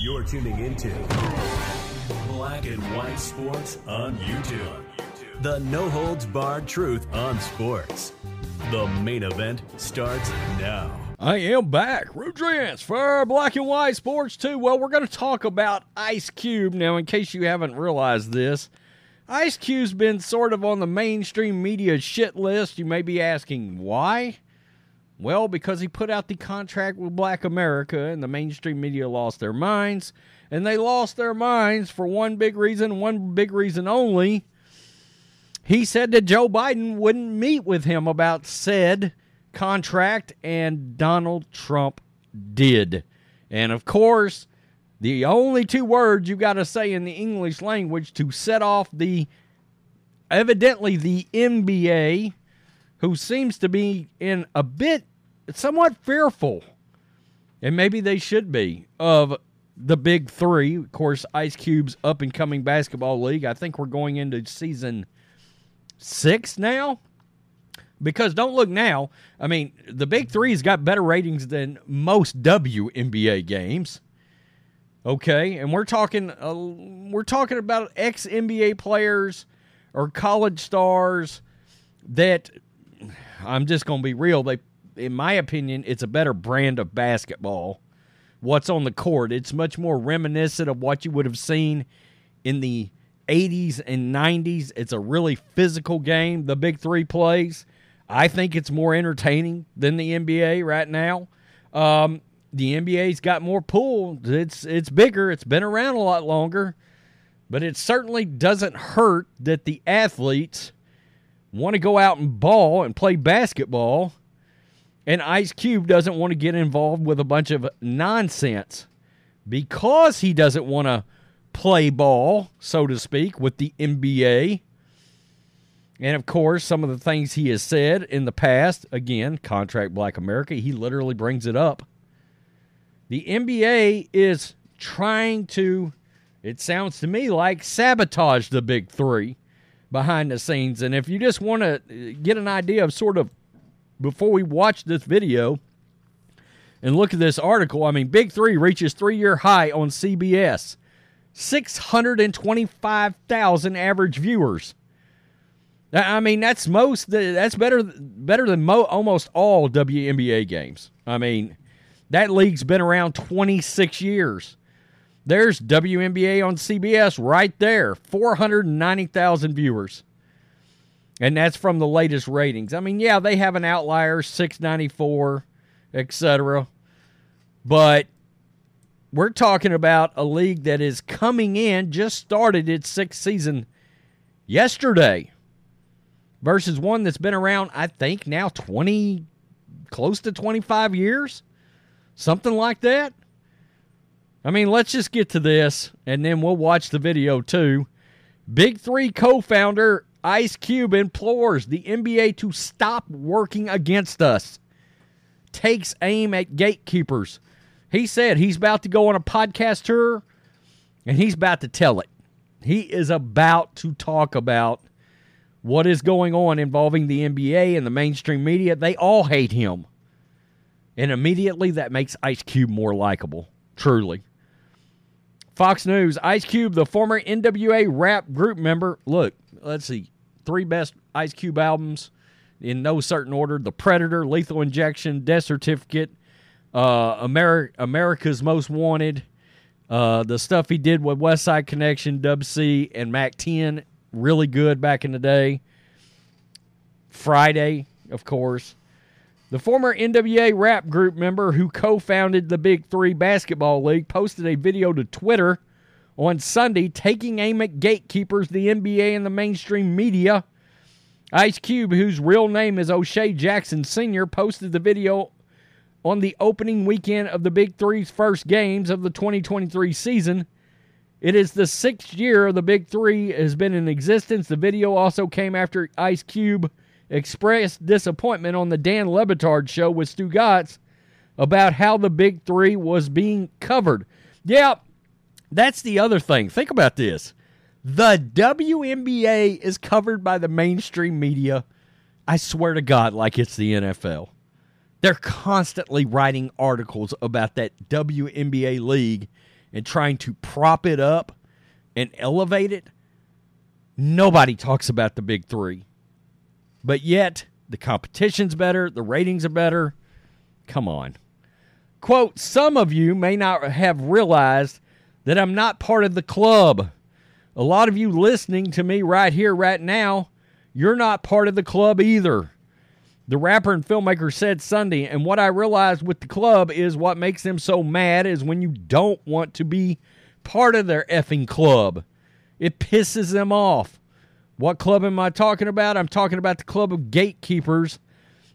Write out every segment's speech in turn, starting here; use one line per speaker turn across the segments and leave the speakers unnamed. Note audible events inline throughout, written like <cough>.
You're tuning into Black and White Sports on YouTube. The no holds barred truth on sports. The main event starts now.
I am back. Rudrance for Black and White Sports 2. Well, we're going to talk about Ice Cube. Now, in case you haven't realized this, Ice Cube's been sort of on the mainstream media shit list. You may be asking why? Well, because he put out the contract with Black America and the mainstream media lost their minds. And they lost their minds for one big reason, one big reason only. He said that Joe Biden wouldn't meet with him about said contract, and Donald Trump did. And of course, the only two words you've got to say in the English language to set off the evidently the NBA, who seems to be in a bit somewhat fearful, and maybe they should be, of the big three. Of course, Ice Cube's up and coming basketball league. I think we're going into season six now. Because don't look now. I mean, the big three's got better ratings than most WNBA games. Okay, and we're talking uh, we're talking about ex NBA players or college stars that I'm just going to be real. They, in my opinion, it's a better brand of basketball. What's on the court? It's much more reminiscent of what you would have seen in the 80s and 90s. It's a really physical game. The big three plays. I think it's more entertaining than the NBA right now. Um, the NBA's got more pull. It's it's bigger. It's been around a lot longer, but it certainly doesn't hurt that the athletes want to go out and ball and play basketball, and Ice Cube doesn't want to get involved with a bunch of nonsense because he doesn't want to play ball, so to speak, with the NBA. And of course, some of the things he has said in the past, again, contract Black America, he literally brings it up. The NBA is trying to, it sounds to me like, sabotage the big three behind the scenes. And if you just want to get an idea of sort of, before we watch this video and look at this article, I mean, Big Three reaches three year high on CBS 625,000 average viewers. I mean, that's most. That's better. Better than mo- almost all WNBA games. I mean, that league's been around 26 years. There's WNBA on CBS right there, 490,000 viewers. And that's from the latest ratings. I mean, yeah, they have an outlier, 694, etc. But we're talking about a league that is coming in, just started its sixth season yesterday versus one that's been around, I think, now 20, close to 25 years. Something like that. I mean, let's just get to this and then we'll watch the video too. Big Three co founder Ice Cube implores the NBA to stop working against us, takes aim at gatekeepers. He said he's about to go on a podcast tour and he's about to tell it. He is about to talk about what is going on involving the NBA and the mainstream media. They all hate him. And immediately that makes Ice Cube more likable, truly. Fox News Ice Cube, the former NWA rap group member. Look, let's see. Three best Ice Cube albums in no certain order The Predator, Lethal Injection, Death Certificate, uh, Ameri- America's Most Wanted, uh, the stuff he did with Westside Connection, Dub C, and Mack 10. Really good back in the day. Friday, of course. The former NWA rap group member who co founded the Big Three Basketball League posted a video to Twitter on Sunday taking aim at gatekeepers, the NBA, and the mainstream media. Ice Cube, whose real name is O'Shea Jackson Sr., posted the video on the opening weekend of the Big Three's first games of the 2023 season. It is the sixth year the Big Three has been in existence. The video also came after Ice Cube expressed disappointment on the Dan Le Batard show with Stugotz about how the Big Three was being covered. Yeah, that's the other thing. Think about this. The WNBA is covered by the mainstream media. I swear to God, like it's the NFL. They're constantly writing articles about that WNBA league and trying to prop it up and elevate it. Nobody talks about the big three. But yet, the competition's better, the ratings are better. Come on. Quote, some of you may not have realized that I'm not part of the club. A lot of you listening to me right here, right now, you're not part of the club either. The rapper and filmmaker said Sunday, and what I realized with the club is what makes them so mad is when you don't want to be part of their effing club. It pisses them off. What club am I talking about? I'm talking about the club of gatekeepers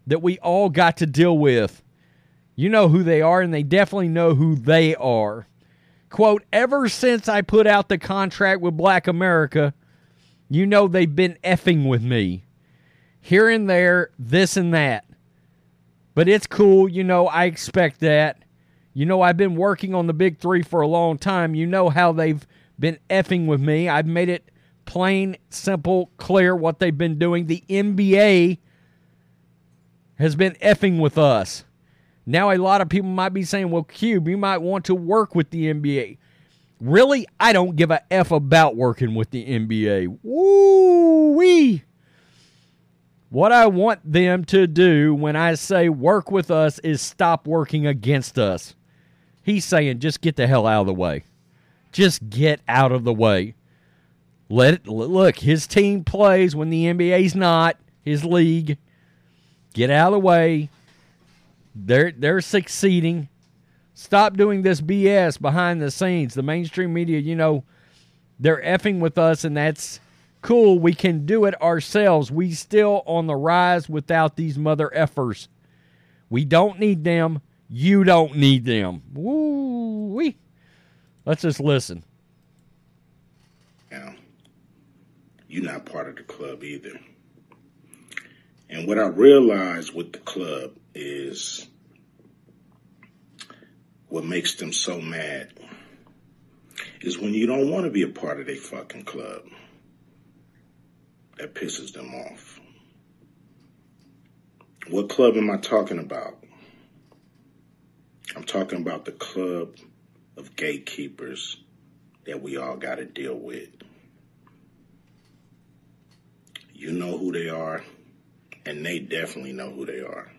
that we all got to deal with. You know who they are, and they definitely know who they are. Quote, ever since I put out the contract with Black America, you know they've been effing with me. Here and there, this and that. But it's cool. You know, I expect that. You know, I've been working on the big three for a long time. You know how they've been effing with me. I've made it plain, simple, clear what they've been doing. The NBA has been effing with us. Now, a lot of people might be saying, well, Cube, you might want to work with the NBA. Really? I don't give a F about working with the NBA. Woo wee. What I want them to do when I say work with us is stop working against us. He's saying just get the hell out of the way. Just get out of the way. Let it look, his team plays when the NBA's not, his league. Get out of the way. They're they're succeeding. Stop doing this BS behind the scenes. The mainstream media, you know, they're effing with us, and that's cool. We can do it ourselves. We still on the rise without these mother effers. We don't need them. You don't need them. Woo wee. Let's just listen.
Now, you're not part of the club either. And what I realized with the club is what makes them so mad is when you don't want to be a part of their fucking club. That pisses them off. What club am I talking about? I'm talking about the club of gatekeepers that we all got to deal with. You know who they are, and they definitely know who they are.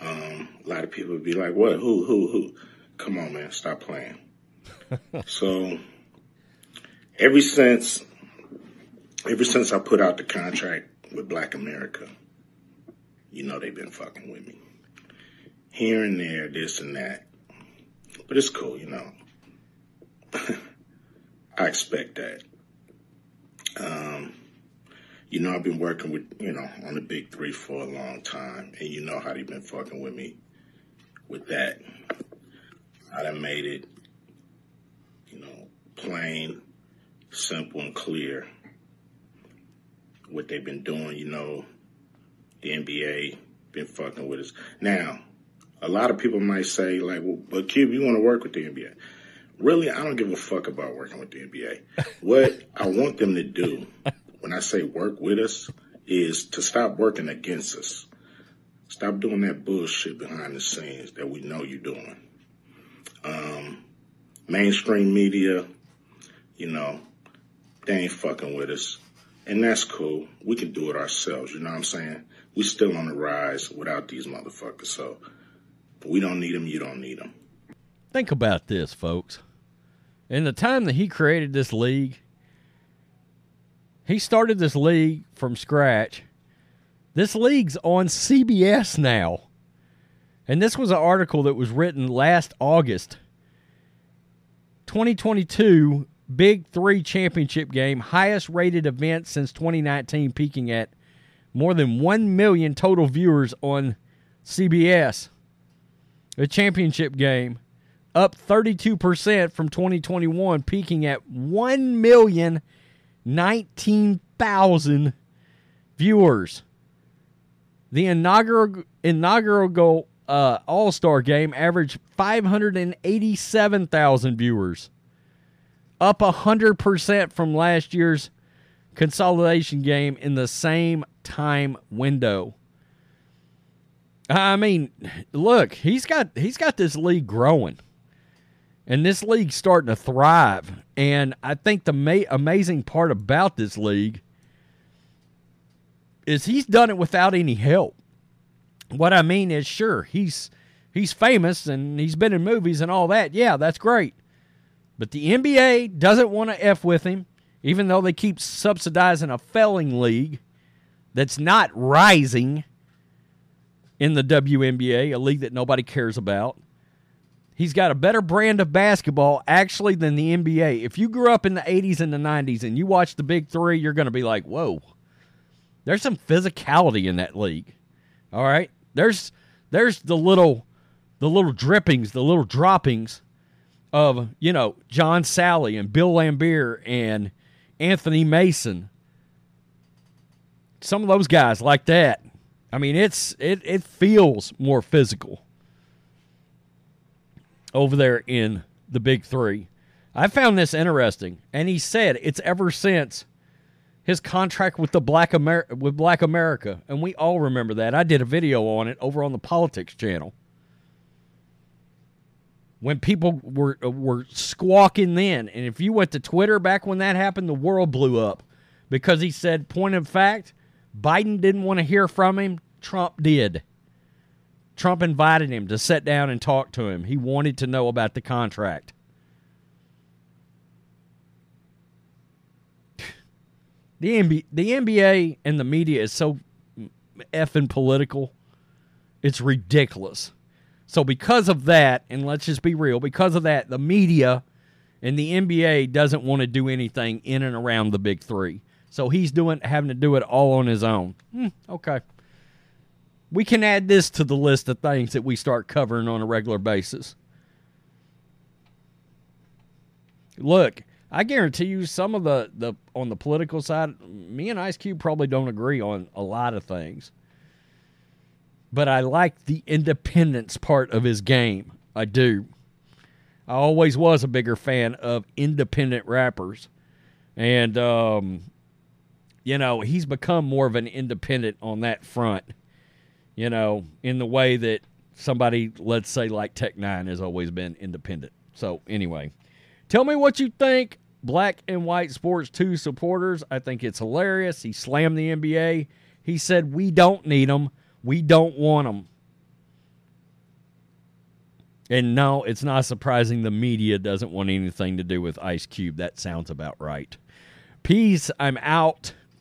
Um, a lot of people would be like, "What? Who? Who? Who?" Come on, man, stop playing. <laughs> so, ever since, ever since I put out the contract with Black America, you know they've been fucking with me. Here and there, this and that, but it's cool, you know. <laughs> I expect that. Um, you know, I've been working with, you know, on the big three for a long time, and you know how they've been fucking with me with that. I done made it, you know, plain, simple, and clear what they've been doing. You know, the NBA been fucking with us. Now, a lot of people might say, like, well, but Cube, you want to work with the NBA. Really, I don't give a fuck about working with the NBA. <laughs> what I want them to do when I say work with us is to stop working against us. Stop doing that bullshit behind the scenes that we know you're doing. Um, mainstream media, you know, they ain't fucking with us. And that's cool. We can do it ourselves. You know what I'm saying? We still on the rise without these motherfuckers. So we don't need them. You don't need them.
Think about this, folks. In the time that he created this league, he started this league from scratch. This league's on CBS now. And this was an article that was written last August. 2022 Big 3 championship game, highest rated event since 2019, peaking at more than 1 million total viewers on CBS. a championship game, up 32% from 2021, peaking at 1,019,000 viewers. The inaugural inaugural uh, All Star game averaged 587,000 viewers, up 100% from last year's consolidation game in the same time window. I mean, look, he's got he's got this league growing. And this league's starting to thrive. And I think the ma- amazing part about this league is he's done it without any help. What I mean is, sure, he's he's famous and he's been in movies and all that. Yeah, that's great. But the NBA doesn't want to F with him, even though they keep subsidizing a failing league that's not rising in the WNBA, a league that nobody cares about. He's got a better brand of basketball actually than the NBA. If you grew up in the 80s and the 90s and you watch the Big Three, you're going to be like, whoa, there's some physicality in that league. All right? There's there's the little the little drippings, the little droppings of, you know, John Salley and Bill Laimbeer and Anthony Mason. Some of those guys like that. I mean, it's it it feels more physical over there in the Big 3. I found this interesting, and he said it's ever since his contract with the Black Amer- with Black America, and we all remember that. I did a video on it over on the Politics channel. When people were were squawking then, and if you went to Twitter back when that happened, the world blew up because he said, point of fact, Biden didn't want to hear from him, Trump did. Trump invited him to sit down and talk to him. He wanted to know about the contract. The NBA, the NBA and the media is so effing political. It's ridiculous. So because of that, and let's just be real, because of that, the media and the NBA doesn't want to do anything in and around the big three. So he's doing having to do it all on his own. Hmm, okay. We can add this to the list of things that we start covering on a regular basis. Look, I guarantee you some of the, the on the political side, me and Ice Cube probably don't agree on a lot of things. But I like the independence part of his game. I do. I always was a bigger fan of independent rappers. And um, you know, he's become more of an independent on that front you know, in the way that somebody, let's say, like Tech N9ne has always been independent. So, anyway, tell me what you think, Black and White Sports 2 supporters. I think it's hilarious. He slammed the NBA. He said, We don't need them. We don't want them. And no, it's not surprising the media doesn't want anything to do with Ice Cube. That sounds about right. Peace. I'm out.